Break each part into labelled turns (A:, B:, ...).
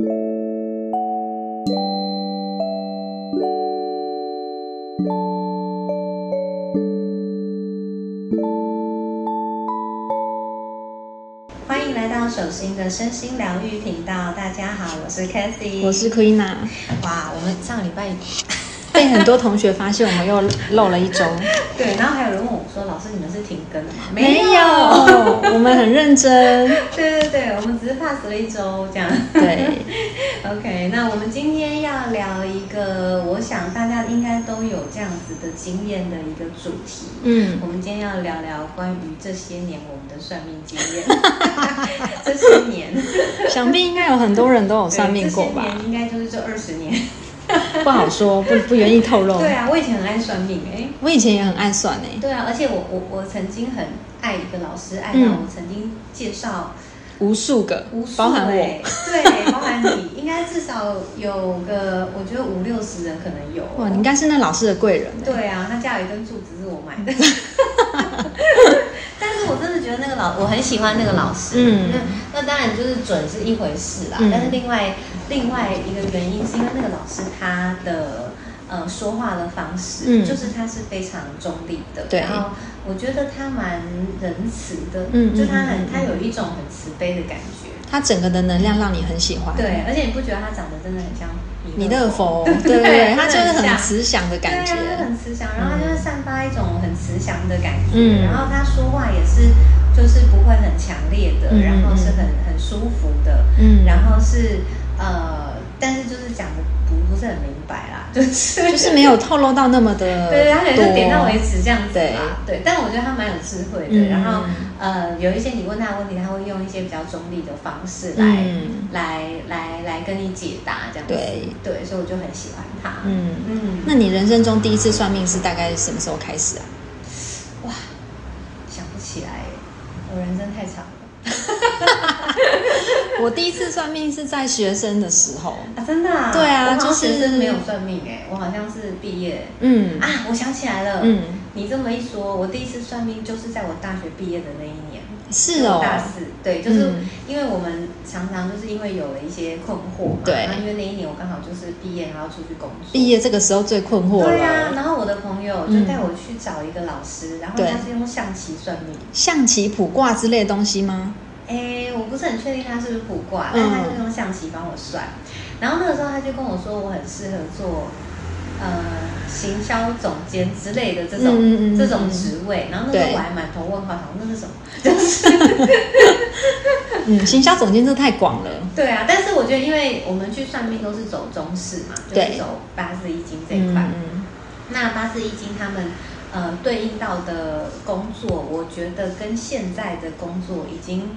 A: 欢迎来到手心的身心疗愈频道。大家好，我是 Cathy，
B: 我是 Queena。
A: 哇，我们上个礼拜
B: 被很多同学发现我们又漏了一周。
A: 对，然后还有人问我说：“老师，你们是停更了吗？”
B: 没有，我们很认真。
A: 对对对，我们只是 pass 了一周这样。
B: 对。
A: OK，那我们今天要聊一个，我想大家应该都有这样子的经验的一个主题。
B: 嗯，
A: 我们今天要聊聊关于这些年我们的算命经验。这些年，
B: 想必应该有很多人都有算命过吧？
A: 这些年应该就是这二十年。
B: 不好说，不不愿意透露。
A: 对啊，我以前很爱算命哎、
B: 我以前也很爱算哎、
A: 对啊，而且我我我曾经很爱一个老师，爱到
B: 嗯
A: 我曾经介绍
B: 无数个，
A: 无数、欸，
B: 包含我。
A: 对，包含你，应该至少有个，我觉得五六十人可能有。
B: 哇，你应该是那老师的贵人、欸。
A: 对啊，他家有一根柱子是我买的。但是我真的觉得那个老，我很喜欢那个老师。
B: 嗯
A: 那那当然就是准是一回事啦，
B: 嗯
A: 但是另外另外一个原因是因为那个老师他的呃说话的方式，
B: 嗯。
A: 就是他是非常中立的，
B: 对。
A: 然后我觉得他蛮仁慈的，
B: 嗯
A: 就他很他有一种很慈悲的感觉。
B: 他整个的能量让你很喜欢。
A: 对，而且你不觉得他长得真的很像
B: 弥勒佛，
A: 对
B: 对对对，他就是很慈祥的感觉。
A: 对啊，很慈祥，然后他就是散发一种很慈祥的感觉，
B: 嗯。
A: 然后他说话也是就是不会很强烈的，
B: 嗯
A: 然后是很很舒服的，
B: 嗯。
A: 然后是呃，但是就是讲的是很明白啦，就是
B: 就是没有透露到那么的
A: 对，他可能就点到为止这样子
B: 对
A: 啦。对，但我觉得他蛮有智慧的。
B: 嗯
A: 然后呃，有一些你问他的问题，他会用一些比较中立的方式来、
B: 嗯
A: 来来来跟你解答这样子。
B: 对
A: 对，所以我就很喜欢他。
B: 嗯。
A: 嗯，
B: 那你人生中第一次算命是大概什么时候开始啊？
A: 哇，想不起来，我人生太长了
B: 我第一次算命是在学生的时候。
A: 啊！真的啊？
B: 对啊就是
A: 学生没有算命哎，我好像是毕业
B: 嗯
A: 啊。我想起来了，
B: 嗯，
A: 你这么一说，我第一次算命就是在我大学毕业的那一年。
B: 是哦，
A: 大四，对，就是
B: 嗯
A: 因为我们常常就是因为有了一些困惑嘛，
B: 对
A: 然后因为那一年我刚好就是毕业，然后出去工作，
B: 毕业这个时候最困惑
A: 对啊，然后我的朋友就带我去找一个老师，然后他是用象棋算命，
B: 象棋、卜卦之类的东西吗？
A: 哎，我不是很确定他是不是卜卦，
B: 嗯
A: 但是他就用象棋帮我算，然后那个时候他就跟我说我很适合做。呃，行销总监之类的这种、
B: 嗯嗯嗯
A: 这种职位，然后那时候我还满头问号，想说那是什么？就 是
B: 嗯，行销总监这太广了。
A: 对啊，但是我觉得，因为我们去算命都是走中式嘛，就是走八字易经这一块。
B: 嗯
A: 那八字易经他们呃对应到的工作，我觉得跟现在的工作已经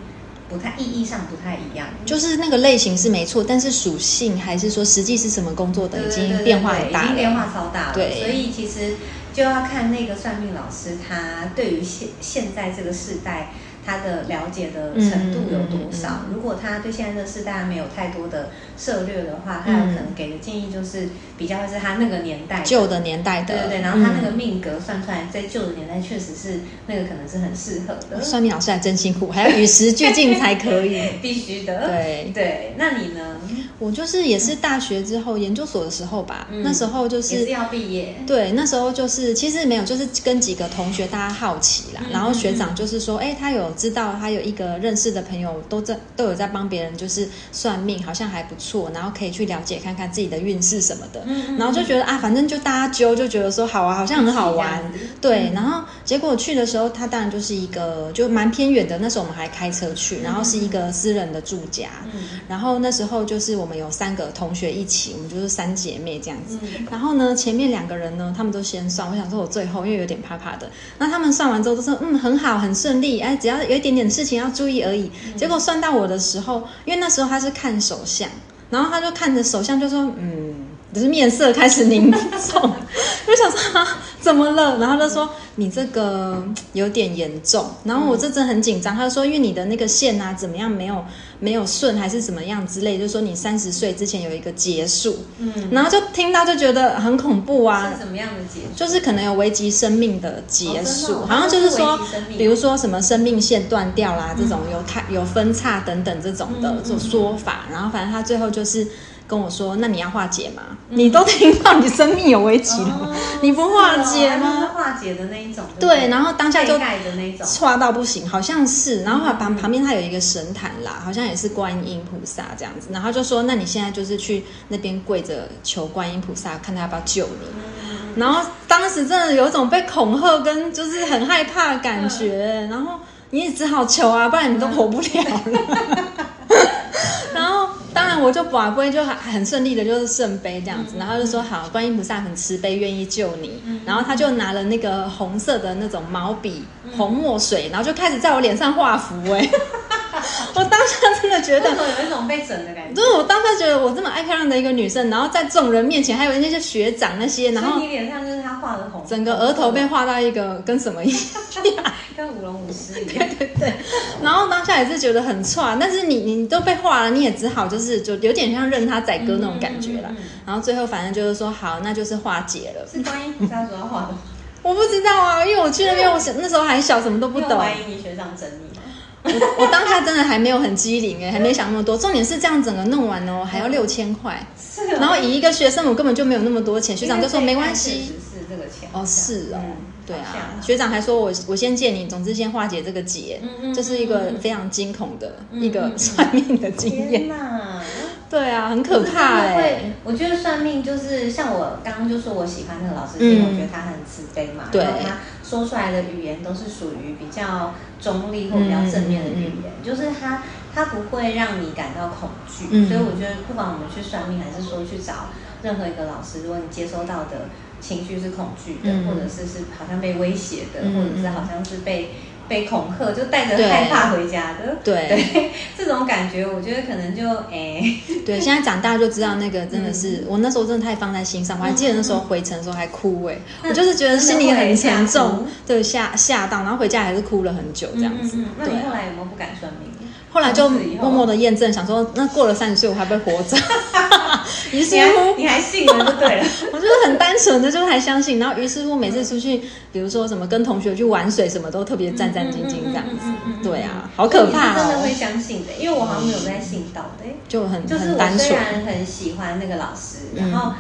A: 不太意义上不太一样。
B: 就是那个类型是没错，但是属性还是说实际是什么工作的，已经变化很大了。
A: 已经变化超大了。
B: 对
A: 所以其实就要看那个算命老师他对于现现在这个时代。他的了解的程度有多少？如果他对现在的世代没有太多的涉略的话，他有可能给的建议就是比较是他那个年代的
B: 旧的年代的，
A: 对对对，然后他那个
B: 嗯
A: 命格算出来，在旧的年代确实是那个可能是很适合的，
B: 算命老师还真辛苦，还要与时俱进才可以。
A: 必须的。
B: 对
A: 对，那你呢？
B: 我就是也是大学之后研究所的时候吧，
A: 嗯
B: 那时候就是
A: 也是要毕业。
B: 对，那时候就是其实没有，就是跟几个同学大家好奇啦，
A: 嗯
B: 然后学长就是说，哎、他有知道他有一个认识的朋友都在都有在帮别人就是算命，好像还不错，然后可以去了解看看自己的运势什么的，
A: 嗯
B: 然后就觉得啊，反正就大家揪，就觉得说好啊，好像很好玩。对，然后结果去的时候，他当然就是一个就蛮偏远的，那时候我们还开车去，然后是一个私人的住家，
A: 嗯。
B: 然后那时候就是我们有三个同学一起，我们就是三姐妹这样子。
A: 嗯
B: 然后呢，前面两个人呢，他们都先算，我想说我最后，因为有点怕怕的。那他们算完之后都说，嗯，很好，很顺利，哎，只要有一点点事情要注意而已。结果算到我的时候，因为那时候他是看手相，然后他就看着手相就说，嗯，就是面色开始凝重，我想说啊，怎么了？然后他就说你这个有点严重，然后我这真很紧张。他就说因为你的那个线啊怎么样没有没有顺还是怎么样之类，就说你三十岁之前有一个结束，
A: 嗯，
B: 然后就听到就觉得很恐怖啊。
A: 是，什么样的结束？
B: 就是可能有危及生命的结束，好像就是说比如说什么生命线断掉啦，这种有太有分叉等等这种的这种说法，然后反正他最后就是跟我说，那你要化解吗？你都听到你生命有危机了 你不化解吗？
A: 化解的那一种，
B: 对
A: 不
B: 然后当下就
A: 的那种，
B: 差到不行，好像是，然后旁
A: 嗯
B: 旁边他有一个神坛啦，好像也是观音菩萨这样子，然后就说，那你现在就是去那边跪着求观音菩萨，看他要不要救你。
A: 嗯
B: 然后当时真的有一种被恐吓跟就是很害怕的感觉，然后你也只好求啊，不然你都活不了了。我就把杯就很很顺利的就是圣杯这样子，然后就说好，观音菩萨很慈悲，愿意救你。然后他就拿了那个红色的那种毛笔红墨水，然后就开始在我脸上画符哎、我当下真的觉得
A: 有一种被整的感觉？
B: 就是我当时觉得我这么爱漂亮的一个女生，然后在众人面前，还有那些学长那些，然后
A: 你脸上就是他画的红，
B: 整个额头被画到一个跟什么一样，
A: 跟舞龙舞狮一样。
B: 对对对。然后当下也是觉得很差，但是你你都被画了，你也只好就是就有点像任他宰割那种感觉了。
A: 嗯嗯嗯嗯
B: 然后最后反正就是说好，那就是化解了。
A: 是观音菩萨说要画的，
B: 我不知道啊，因为我去那边，我小那时候还小，什么都不懂。
A: 你有怀疑你学长整你吗？
B: 我我当下真的还没有很机灵哎，还没想那么多。重点是这样整个弄完哦，还要六千块。
A: 是哦
B: 然后以一个学生，我根本就没有那么多钱，学长就说没关系。
A: 是这个钱
B: 哦，是哦，
A: 嗯
B: 对啊，学长还说我我先借你，总之先化解这个结，
A: 嗯嗯
B: 这是一个非常惊恐的
A: 嗯
B: 一个算命的经
A: 天
B: 验。
A: 哪！
B: 对啊，很可怕哎、
A: 会，我觉得算命就是像我刚刚就说我喜欢那个老师，
B: 嗯
A: 因为我觉得他很慈悲嘛，
B: 对
A: 然后他说出来的语言都是属于比较中立或比较正面的语言，就是他他不会让你感到恐惧，
B: 嗯。
A: 所以我觉得不管我们去算命，还是说去找任何一个老师，如果你接收到的情绪是恐惧的，
B: 嗯。
A: 或者是是好像被威胁的，
B: 嗯
A: 或者是好像是被被恐吓，就带着害怕回家的，
B: 对
A: 对，这种感觉，我觉得可能就哎。
B: 对，现在长大就知道那个真的是，
A: 嗯
B: 我那时候真的太放在心上，我还记得那时候回程的时候还哭哎、
A: 嗯
B: 我就是觉得心里很沉重
A: 哭，
B: 对，吓吓到，然后回家还是哭了很久这样子，
A: 那。你后来有没有不敢算命？
B: 后来就默默的验证，想说那过了三十岁我还不会活着，于是乎
A: 还你还信了就对了。
B: 我就是很单纯的，就是还相信。然后于是乎每次出去，比如说什么跟同学去玩水，什么都特别战战兢兢这样子
A: 嗯嗯嗯嗯嗯。嗯
B: 对啊，好可怕哦，
A: 真的会相信的，因为我好像没有在信道的。
B: 就很
A: 就是我。虽然很喜欢那个老师，
B: 嗯
A: 然后。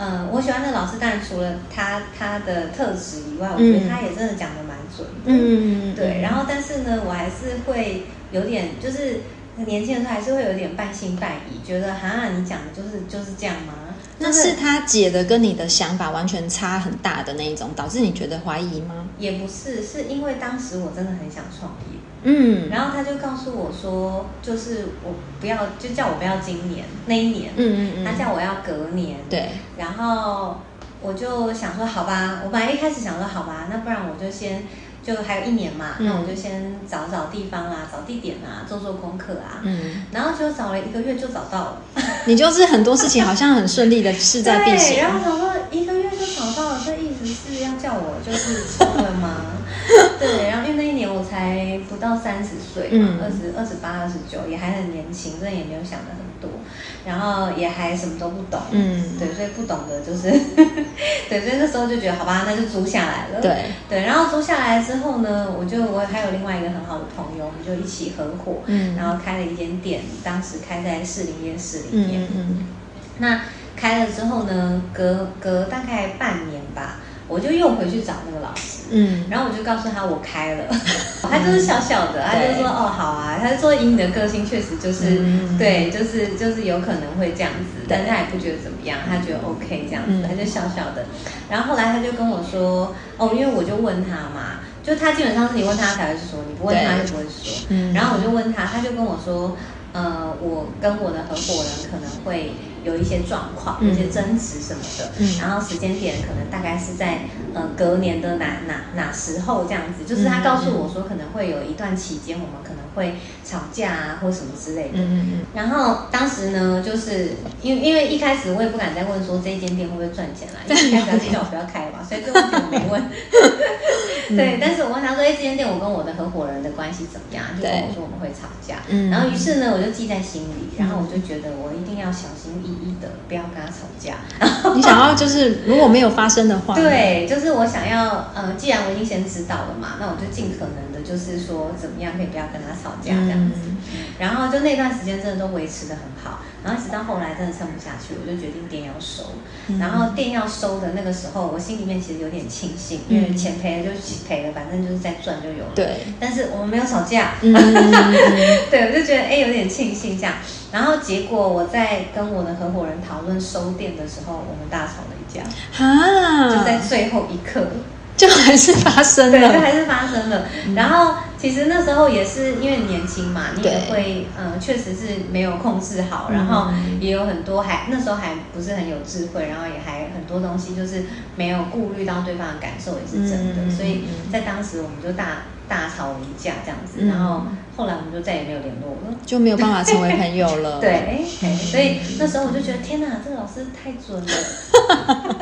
A: 嗯，我喜欢那个老师，当然除了他他的特质以外，我觉得他也真的讲的蛮准的。
B: 嗯，
A: 对，然后但是呢，我还是会有点，就是年轻的时候还是会有点半信半疑，觉得哈，你讲的就是就是这样吗？
B: 那是他解的跟你的想法完全差很大的那一种，导致你觉得怀疑吗？
A: 也不是，是因为当时我真的很想创业，
B: 嗯
A: 然后他就告诉我说，就是我不要，就叫我不要今年那一年，
B: 嗯嗯嗯，
A: 他叫我要隔年，
B: 对，
A: 然后我就想说，好吧，我本来一开始想说，好吧，那不然我就先。就还有一年嘛，
B: 嗯。
A: 那我就先找找地方啊，找地点啊，做做功课啊，
B: 嗯，
A: 然后就找了一个月就找到了，
B: 你就是很多事情好像很顺利的势在必
A: 对，
B: 行。
A: 然。后想说一个月就找到了，这意思是要叫我就是结婚吗？对，然后因为那一年我才不到三十岁嘛
B: 嗯，
A: 二十二十八、二十九，也还很年轻，真的也没有想的很多，然后也还什么都不懂，
B: 嗯
A: 对，所以不懂的就是，对，所以那时候就觉得好吧，那就租下来了，
B: 对，
A: 对，然后租下来之后呢，我就我还有另外一个很好的朋友，我们就一起合伙，
B: 嗯
A: 然后开了一间店，当时开在士林夜市里
B: 嗯
A: 面，
B: 嗯嗯，
A: 那开了之后呢，隔隔大概半年吧，我就又回去找那个老师。
B: 嗯，
A: 然后我就告诉他我开了，他就是笑笑的，他就说哦好啊，他就说以你的个性确实就是、
B: 嗯。
A: 对，就是就是有可能会这样子，
B: 对。
A: 但他也不觉得怎么样，他觉得 OK 这样子，
B: 嗯。
A: 他就笑笑的。然后后来他就跟我说哦，因为我就问他嘛，就他基本上是你问他才会说，你不问他就不会说。
B: 嗯。
A: 然后我就问他，他就跟我说，呃，我跟我的合伙人可能会有一些状况，一些争执什么的，
B: 嗯
A: 然后时间点可能大概是在呃隔年的哪哪哪时候这样子，就是他告诉我说可能会有一段期间我们可能会吵架啊或什么之类的。
B: 嗯嗯
A: 然后当时呢，就是因为因为一开始我也不敢再问说这一间店会不会赚钱啦，因为一开始他就叫我不要开嘛，所以这个问题我没问。对，但是我问他说，哎，这间店我跟我的合伙人的关系怎么样？就跟我说我们会吵架。
B: 嗯
A: 然后于是呢，我就记在心里，然后我就觉得我一定要小心翼翼的，不要跟他吵架。
B: 嗯，你想要就是如果没有发生的话，，
A: 对，就是我想要，呃，既然我已经先知道了嘛，那我就尽可能的，就是说怎么样可以不要跟他吵架这样子。
B: 嗯
A: 然后就那段时间真的都维持的很好，然后直到后来真的撑不下去，我就决定店要收。
B: 嗯
A: 然后店要收的那个时候，我心里面其实有点庆幸，因为
B: 嗯
A: 钱赔了就赔了，反正就是再赚就有了。。
B: 对，
A: 但是我们没有吵架，对，我就觉得哎有点庆幸这样。然后结果我在跟我的合伙人讨论收店的时候，我们大吵了一架，
B: 哈，
A: 就在最后一刻。
B: 就还是发生了。
A: 对，就
B: 了，
A: 还是发生了。然后其实那时候也是因为年轻嘛，你也
B: 对。
A: 会，嗯，确实是没有控制好，
B: 嗯。
A: 然后也有很多还那时候还不是很有智慧，然后也还很多东西就是没有顾虑到对方的感受，也是真的。
B: 嗯
A: 所以
B: 嗯
A: 在当时我们就大大吵了一架这样子，
B: 嗯。
A: 然后后来我们就再也没有联络了。
B: 就没有办法成为朋友了。
A: 对，所以那时候我就觉得天哪，这个老师太准了，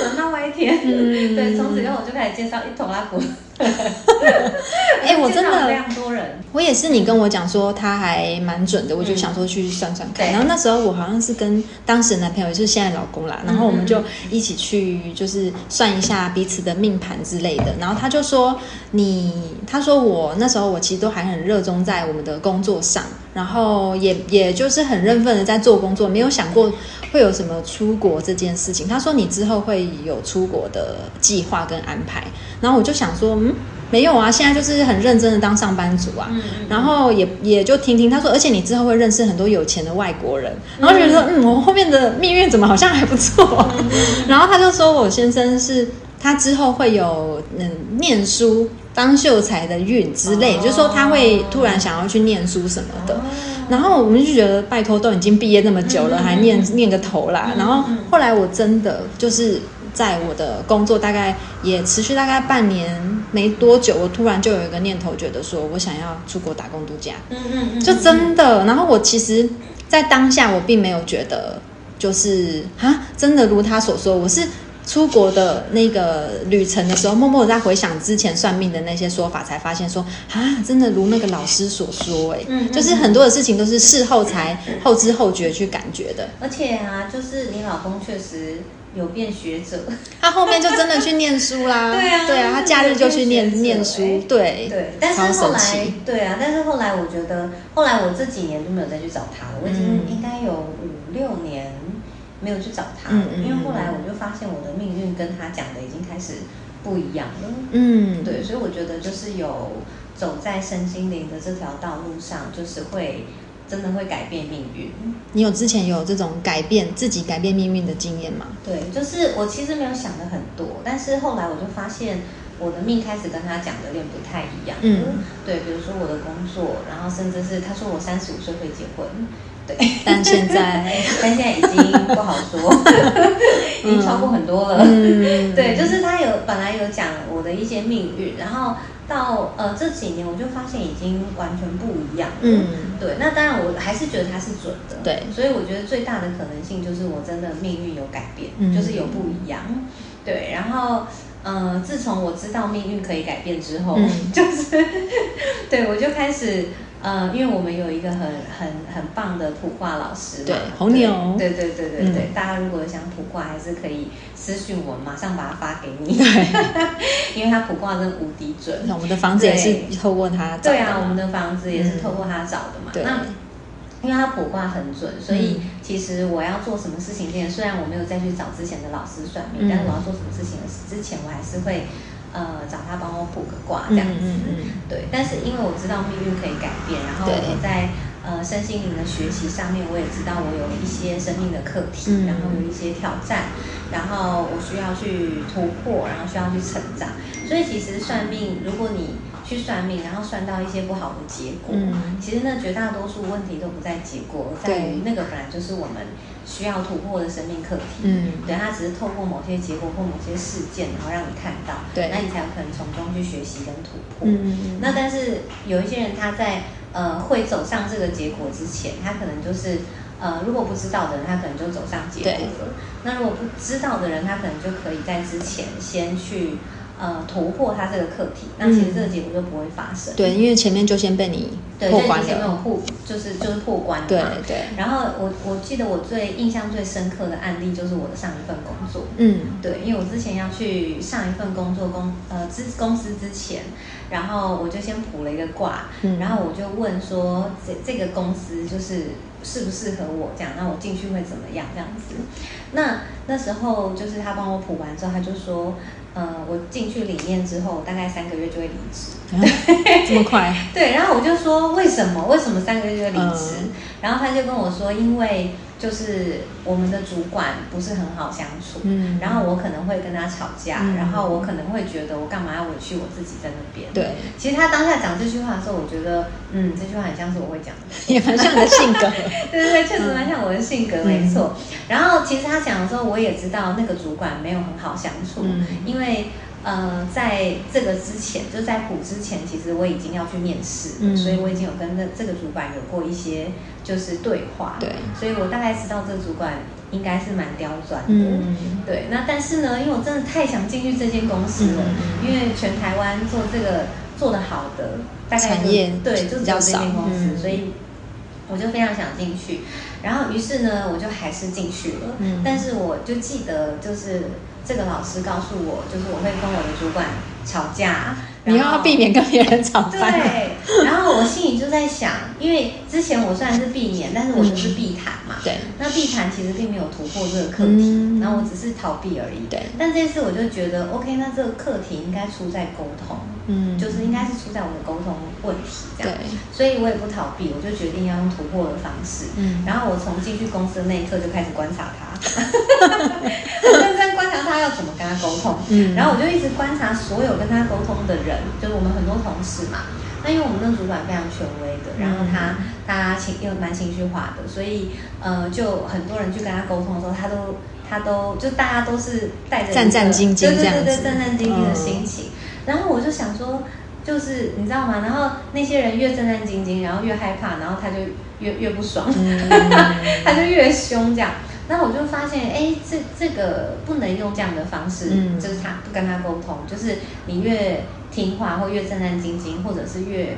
A: 准到歪天。
B: 嗯
A: 对，从此以后我就开始介绍一头拉骨。
B: 哎我真的
A: 介绍了非常多人。
B: 我也是，你跟我讲说他还蛮准的，我就想说去算算看。
A: 对
B: 然后那时候我好像是跟当时的男朋友，就是现在老公啦，然后我们就
A: 嗯
B: 一起去就是算一下彼此的命盘之类的。然后他就说你，他说我那时候我其实都还很热衷在我们的工作上，然后也也就是很认份的在做工作，没有想过会有什么出国这件事情。他说你之后会有出国的计划跟安排，然后我就想说，嗯，没有啊，现在就是很认真的当上班族啊。
A: 嗯
B: 然后也也就听听他说，而且你之后会认识很多有钱的外国人，然后觉得说，嗯，我后面的命运怎么好像还不错。然后他就说我先生是他之后会有嗯念书当秀才的运之类，
A: 哦
B: 就是说他会突然想要去念书什么的。
A: 哦
B: 然后我们就觉得，拜托，都已经毕业那么久了，还念念个头啦。
A: 嗯
B: 然后
A: 嗯
B: 后来我真的就是在我的工作大概也持续大概半年没多久，我突然就有一个念头，觉得说我想要出国打工度假，
A: 嗯嗯嗯，
B: 就真的。然后我其实，在当下我并没有觉得就是啊，真的如他所说，我是。出国的那个旅程的时候，默默在回想之前算命的那些说法，才发现说啊，真的如那个老师所说、欸，哎、
A: 嗯嗯
B: 就是很多的事情都是事后才后知后觉去感觉的。
A: 而且啊，就是你老公确实有变学者，
B: 他后面就真的去念书啦，
A: 对啊
B: 对啊，他假日就去念念书对
A: 对，但是后来对啊，但是后来我觉得，后来我这几年都没有再去找他了，我已经
B: 嗯。
A: 应该有五六年没有去找他了，因为后来我就发现我的命运跟他讲的已经开始不一样了。
B: 嗯，
A: 对，所以我觉得就是有走在身心灵的这条道路上，就是会真的会改变命运。
B: 你有之前有这种改变自己改变命运的经验吗？
A: 对，就是我其实没有想的很多，但是后来我就发现我的命开始跟他讲的有点不太一样。
B: 嗯，
A: 对，比如说我的工作，然后甚至是他说我三十五岁会结婚，对，
B: 但现在，
A: 但现在已经不好说，已经超过很多了。
B: 嗯，
A: 对，就是他有本来有讲我的一些命运，然后到呃这几年我就发现已经完全不一样了。
B: 嗯，
A: 对，那当然我还是觉得它是准的。
B: 对
A: 所以我觉得最大的可能性就是我真的命运有改变，
B: 嗯
A: 就是有不一样。对，然后呃，自从我知道命运可以改变之后，
B: 嗯
A: 就是对我就开始。呃，因为我们有一个很很很棒的普卦老师嘛，
B: 对红牛。
A: 对对对对对对，
B: 嗯。
A: 大家如果想普卦，还是可以私信我，马上把它发给你，
B: 对，
A: 因为他普卦真的无敌准。
B: 我们的房子也是透过他找的
A: 对啊，我们，的房子也是
B: 嗯
A: 透过他找的嘛。
B: 对。
A: 那因为他卜卦很准，所以
B: 嗯。
A: 其实我要做什么事情之前，虽然我没有再去找之前的老师算
B: 嗯。
A: 命，但是我要做什么事情之前，我还是会呃找他帮我卜个卦这样子。
B: 嗯嗯嗯
A: 对，但是因为我知道命运可以改变，然后我在呃身心灵的学习上面，我也知道我有一些生命的课题，
B: 嗯。
A: 然后有一些挑战，然后我需要去突破，然后需要去成长。所以其实算命，如果你去算命，然后算到一些不好的结果，
B: 嗯。
A: 其实那绝大多数问题都不在结果，在于那个本来就是我们需要突破的生命课题。
B: 嗯。
A: 对，它只是透过某些结果或某些事件，然后让你看到，
B: 对。
A: 那你才有可能从中去学习跟突破。
B: 嗯。
A: 那但是有一些人他在呃会走上这个结果之前，他可能就是呃如果不知道的人，他可能就走上结果了。那如果不知道的人，他可能就可以在之前先去呃突破他这个课题，那其实这个结果就不会发生。
B: 对，因为前面就先被你
A: 对，
B: 破关
A: 就已经前面有
B: 了，
A: 破，就是就是破关了
B: 对。对，
A: 然后我我记得我最印象最深刻的案例就是我的上一份工作。
B: 嗯
A: 对，因为我之前要去上一份工作公呃之公司之前，然后我就先卜了一个卦，
B: 嗯
A: 然后我就问说这这个公司就是适不适合我这样，那我进去会怎么样这样子？那那时候就是他帮我卜完之后，他就说，呃，我进去里面之后，大概三个月就会离职。
B: 啊这么快，
A: 对，然后我就说为什么？为什么三个月就离职？
B: 嗯
A: 然后他就跟我说，因为就是我们的主管不是很好相处，
B: 嗯
A: 然后我可能会跟他吵架，
B: 嗯
A: 然后我可能会觉得我干嘛要委屈我自己在那边？
B: 对，
A: 其实他当下讲这句话的时候，我觉得，嗯，这句话很像是我会讲的。
B: 也蛮像你的性格，
A: 对对对，确实蛮像我的性格，
B: 嗯
A: 没错。然后其实他讲的时候，我也知道那个主管没有很好相处，
B: 嗯
A: 因为呃，在这个之前，就在普之前，其实我已经要去面试，
B: 嗯
A: 所以我已经有跟那这个主管有过一些就是对话，
B: 对，
A: 所以我大概知道这个主管应该是蛮刁钻的。
B: 嗯
A: 对，那但是呢，因为我真的太想进去这间公司了，
B: 嗯
A: 因为全台湾做这个做得好的，大概就
B: 产业
A: 对，就只有这间公司，
B: 嗯
A: 所以我就非常想进去。然后于是呢，我就还是进去了。
B: 嗯
A: 但是我就记得，就是这个老师告诉我，就是我会跟我的主管吵架，
B: 你
A: 然后
B: 要避免跟别人吵架，
A: 对，然后我心里就在想，因为之前我虽然是避免，但是我就是避谈嘛。
B: 对
A: 那避谈其实并没有突破这个课题，
B: 嗯
A: 然后我只是逃避而已。
B: 对
A: 但这次我就觉得，OK，那这个课题应该出在沟通，
B: 嗯
A: 就是应该是出在我的沟通问题这样。
B: 对，
A: 所以我也不逃避，我就决定要用突破的方式。
B: 嗯
A: 然后我从进去公司的那一刻就开始观察他，我认真观察他要怎么跟他沟通。
B: 嗯
A: 然后我就一直观察所有跟他沟通的人，就是我们很多同事嘛。那因为我们那个主管非常权威的，然后他、他情又蛮情绪化的，所以呃，就很多人去跟他沟通的时候，他都他都就大家都是带着
B: 战战兢兢
A: 对对对对，战战兢兢的
B: 嗯
A: 心情。然后我就想说，就是你知道吗？然后那些人越战战兢兢，然后越害怕，然后他就越越不爽，
B: 嗯
A: 他就越凶这样。然后我就发现，哎，这这个不能用这样的方式，
B: 嗯
A: 就是他不跟他沟通，就是你越听话或越战战兢兢，或者是越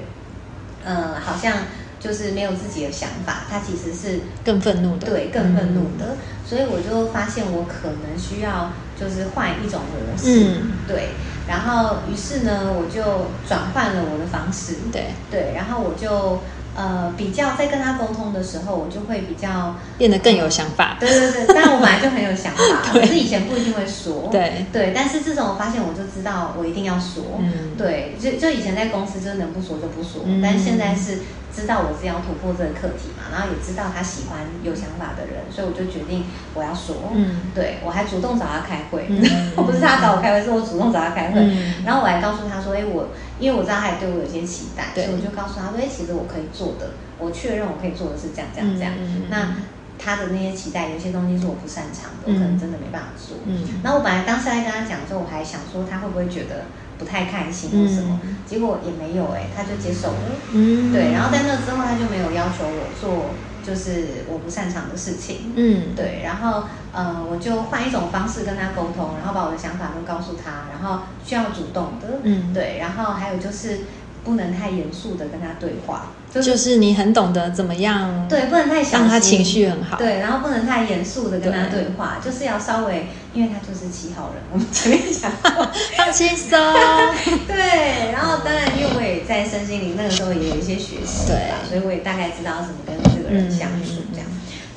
A: 呃好像就是没有自己的想法，他其实是
B: 更愤怒的，
A: 对更愤怒的。所以我就发现我可能需要就是换一种模式，
B: 嗯。
A: 对。然后于是呢，我就转换了我的方式，
B: 嗯，对，
A: 对，然后我就呃比较在跟他沟通的时候，我就会比较
B: 变得更有想法，
A: 对对对，但我本来就很有想法，
B: 对
A: 可是以前不一定会说。
B: 对
A: 对，但是自从我发现，我就知道我一定要说。
B: 嗯
A: 对，就就以前在公司就是能不说就不说，
B: 嗯
A: 但是现在是知道我是要突破这个课题嘛，然后也知道他喜欢有想法的人，所以我就决定我要说。
B: 嗯
A: 对我还主动找他开会，不是他找我开会，是我主动找他开会。
B: 嗯
A: 然后我还告诉他说，哎，我因为我知道他也对我有些期待，所以我就告诉他说，哎，其实我可以做的，我确认我可以做的是这样这样这样。那他的那些期待，有些东西是我不擅长的，我可能真的没办法做。
B: 嗯
A: 然后我本来当时在跟他讲的时候，我还想说他会不会觉得不太开心或什么，
B: 嗯
A: 结果也没有哎、他就接受了。
B: 嗯。
A: 对，然后在那之后，他就没有要求我做就是我不擅长的事情。
B: 嗯。
A: 对，然后呃，我就换一种方式跟他沟通，然后把我的想法都告诉他，然后需要主动的，
B: 嗯。
A: 对，然后还有就是不能太严肃的跟他对话，就是、
B: 就是你很懂得怎么样，
A: 对，不能太
B: 让他情绪很好，
A: 对，然后不能太严肃的跟他
B: 对。
A: 对话，就是要稍微，因为他就是七号人，我们前面讲过，
B: 放轻松，
A: 对，然后当然因为我也在身心灵那个时候也有一些学习
B: 对
A: 吧，所以我也大概知道怎么跟这个人相处
B: 嗯
A: 这样。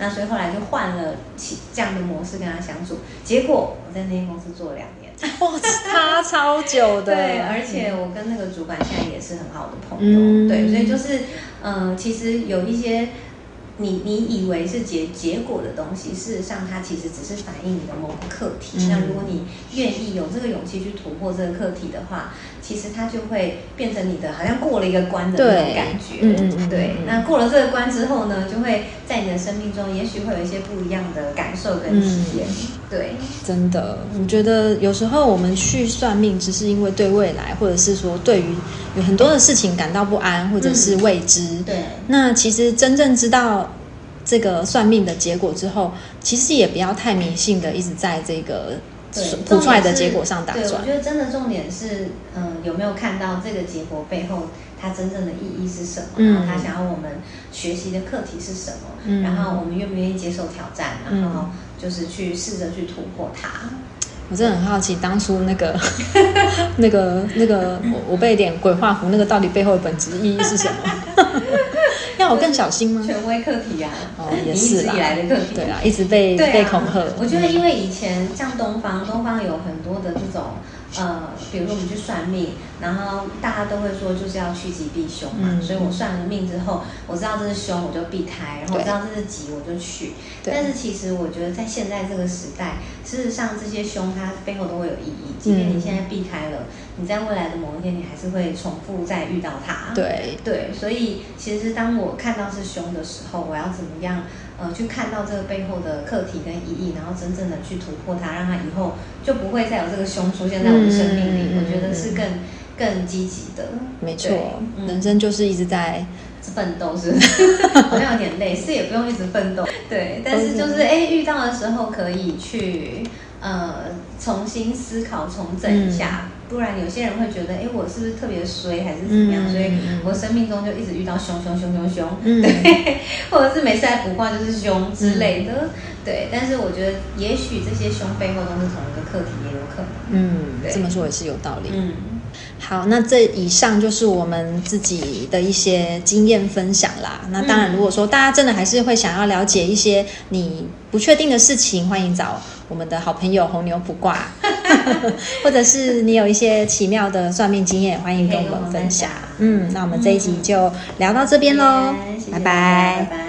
A: 那所以后来就换了其这样的模式跟他相处，结果我在那间公司做了两年，
B: 哇，差超久的。
A: 对，而且我跟那个主管现在也是很好的朋友。
B: 嗯
A: 对，所以就是，嗯、其实有一些你你以为是结结果的东西，事实上它其实只是反映你的某个课题。
B: 嗯
A: 那如果你愿意有这个勇气去突破这个课题的话，其实它就会变成你的好像过了一个关的那种感觉。
B: 嗯嗯嗯
A: 对
B: 嗯，
A: 那过了这个关之后呢，就会在你的生命中，也许会有一些不一样的感受跟体验。对，
B: 真的，我觉得有时候我们去算命，只是因为对未来，或者是说对于有很多的事情感到不安，或者是未知。
A: 对。
B: 那其实真正知道这个算命的结果之后，其实也不要太迷信的，一直在这个
A: 对，
B: 谱出来的结果上打
A: 对，我
B: 转。
A: 觉得真的重点是，嗯，有没有看到这个结果背后它真正的意义是什么？
B: 嗯
A: 然后他想要我们学习的课题是什么？
B: 嗯
A: 然后我们愿不愿意接受挑战？
B: 嗯
A: 然后就是去试着去突破它。
B: 我真的很好奇，当初那个、那个、那个，我我被点鬼画符，那个到底背后的本质意义是什么？要我更小心吗？
A: 权威课题啊，
B: 哦，也是啦
A: 直以来的课题，
B: 对啊，一直被、
A: 啊
B: 被恐吓。
A: 我觉得，因为以前像东方，东方有很多的这种呃，比如说我们去算命，然后大家都会说就是要趋吉避凶嘛，
B: 嗯
A: 所以我算了命之后，我知道这是凶，我就避开；然后我知道这是吉，我就去。
B: 对
A: 但是其实我觉得在现在这个时代，事实上这些凶它背后都会有意义，即便你现在避开了，你在未来的某一天，你还是会重复再遇到它。
B: 对，
A: 对，所以其实当我看到是凶的时候，我要怎么样呃去看到这个背后的课题跟意义，然后真正的去突破它，让它以后就不会再有这个凶出现在我的生命里。
B: 嗯
A: 我觉得是更更积极的。
B: 没错，
A: 嗯
B: 人生就是一直在
A: 奋斗是不是？好像有点累，是也不用一直奋斗。对，但是就是哎，遇到的时候可以去呃重新思考、重整一下。不然有些人会觉得，哎，我是不是特别衰，还是怎么样？
B: 嗯
A: 所以我生命中就一直遇到凶凶凶凶凶，
B: 嗯
A: 对，或者是每次来卜卦就是凶之类的，对。但是我觉得，也许这些凶背后都是同一个课题，也有可能。
B: 嗯，
A: 对
B: 这么说也是有道理。
A: 嗯，
B: 好，那这以上就是我们自己的一些经验分享啦。那当然，
A: 嗯
B: 如果说大家真的还是会想要了解一些你不确定的事情，欢迎找我们的好朋友红牛卜卦，或者是你有一些奇妙的算命经验，欢迎跟我们分享。嗯，那我们这一集就聊到这边喽，
A: 拜拜。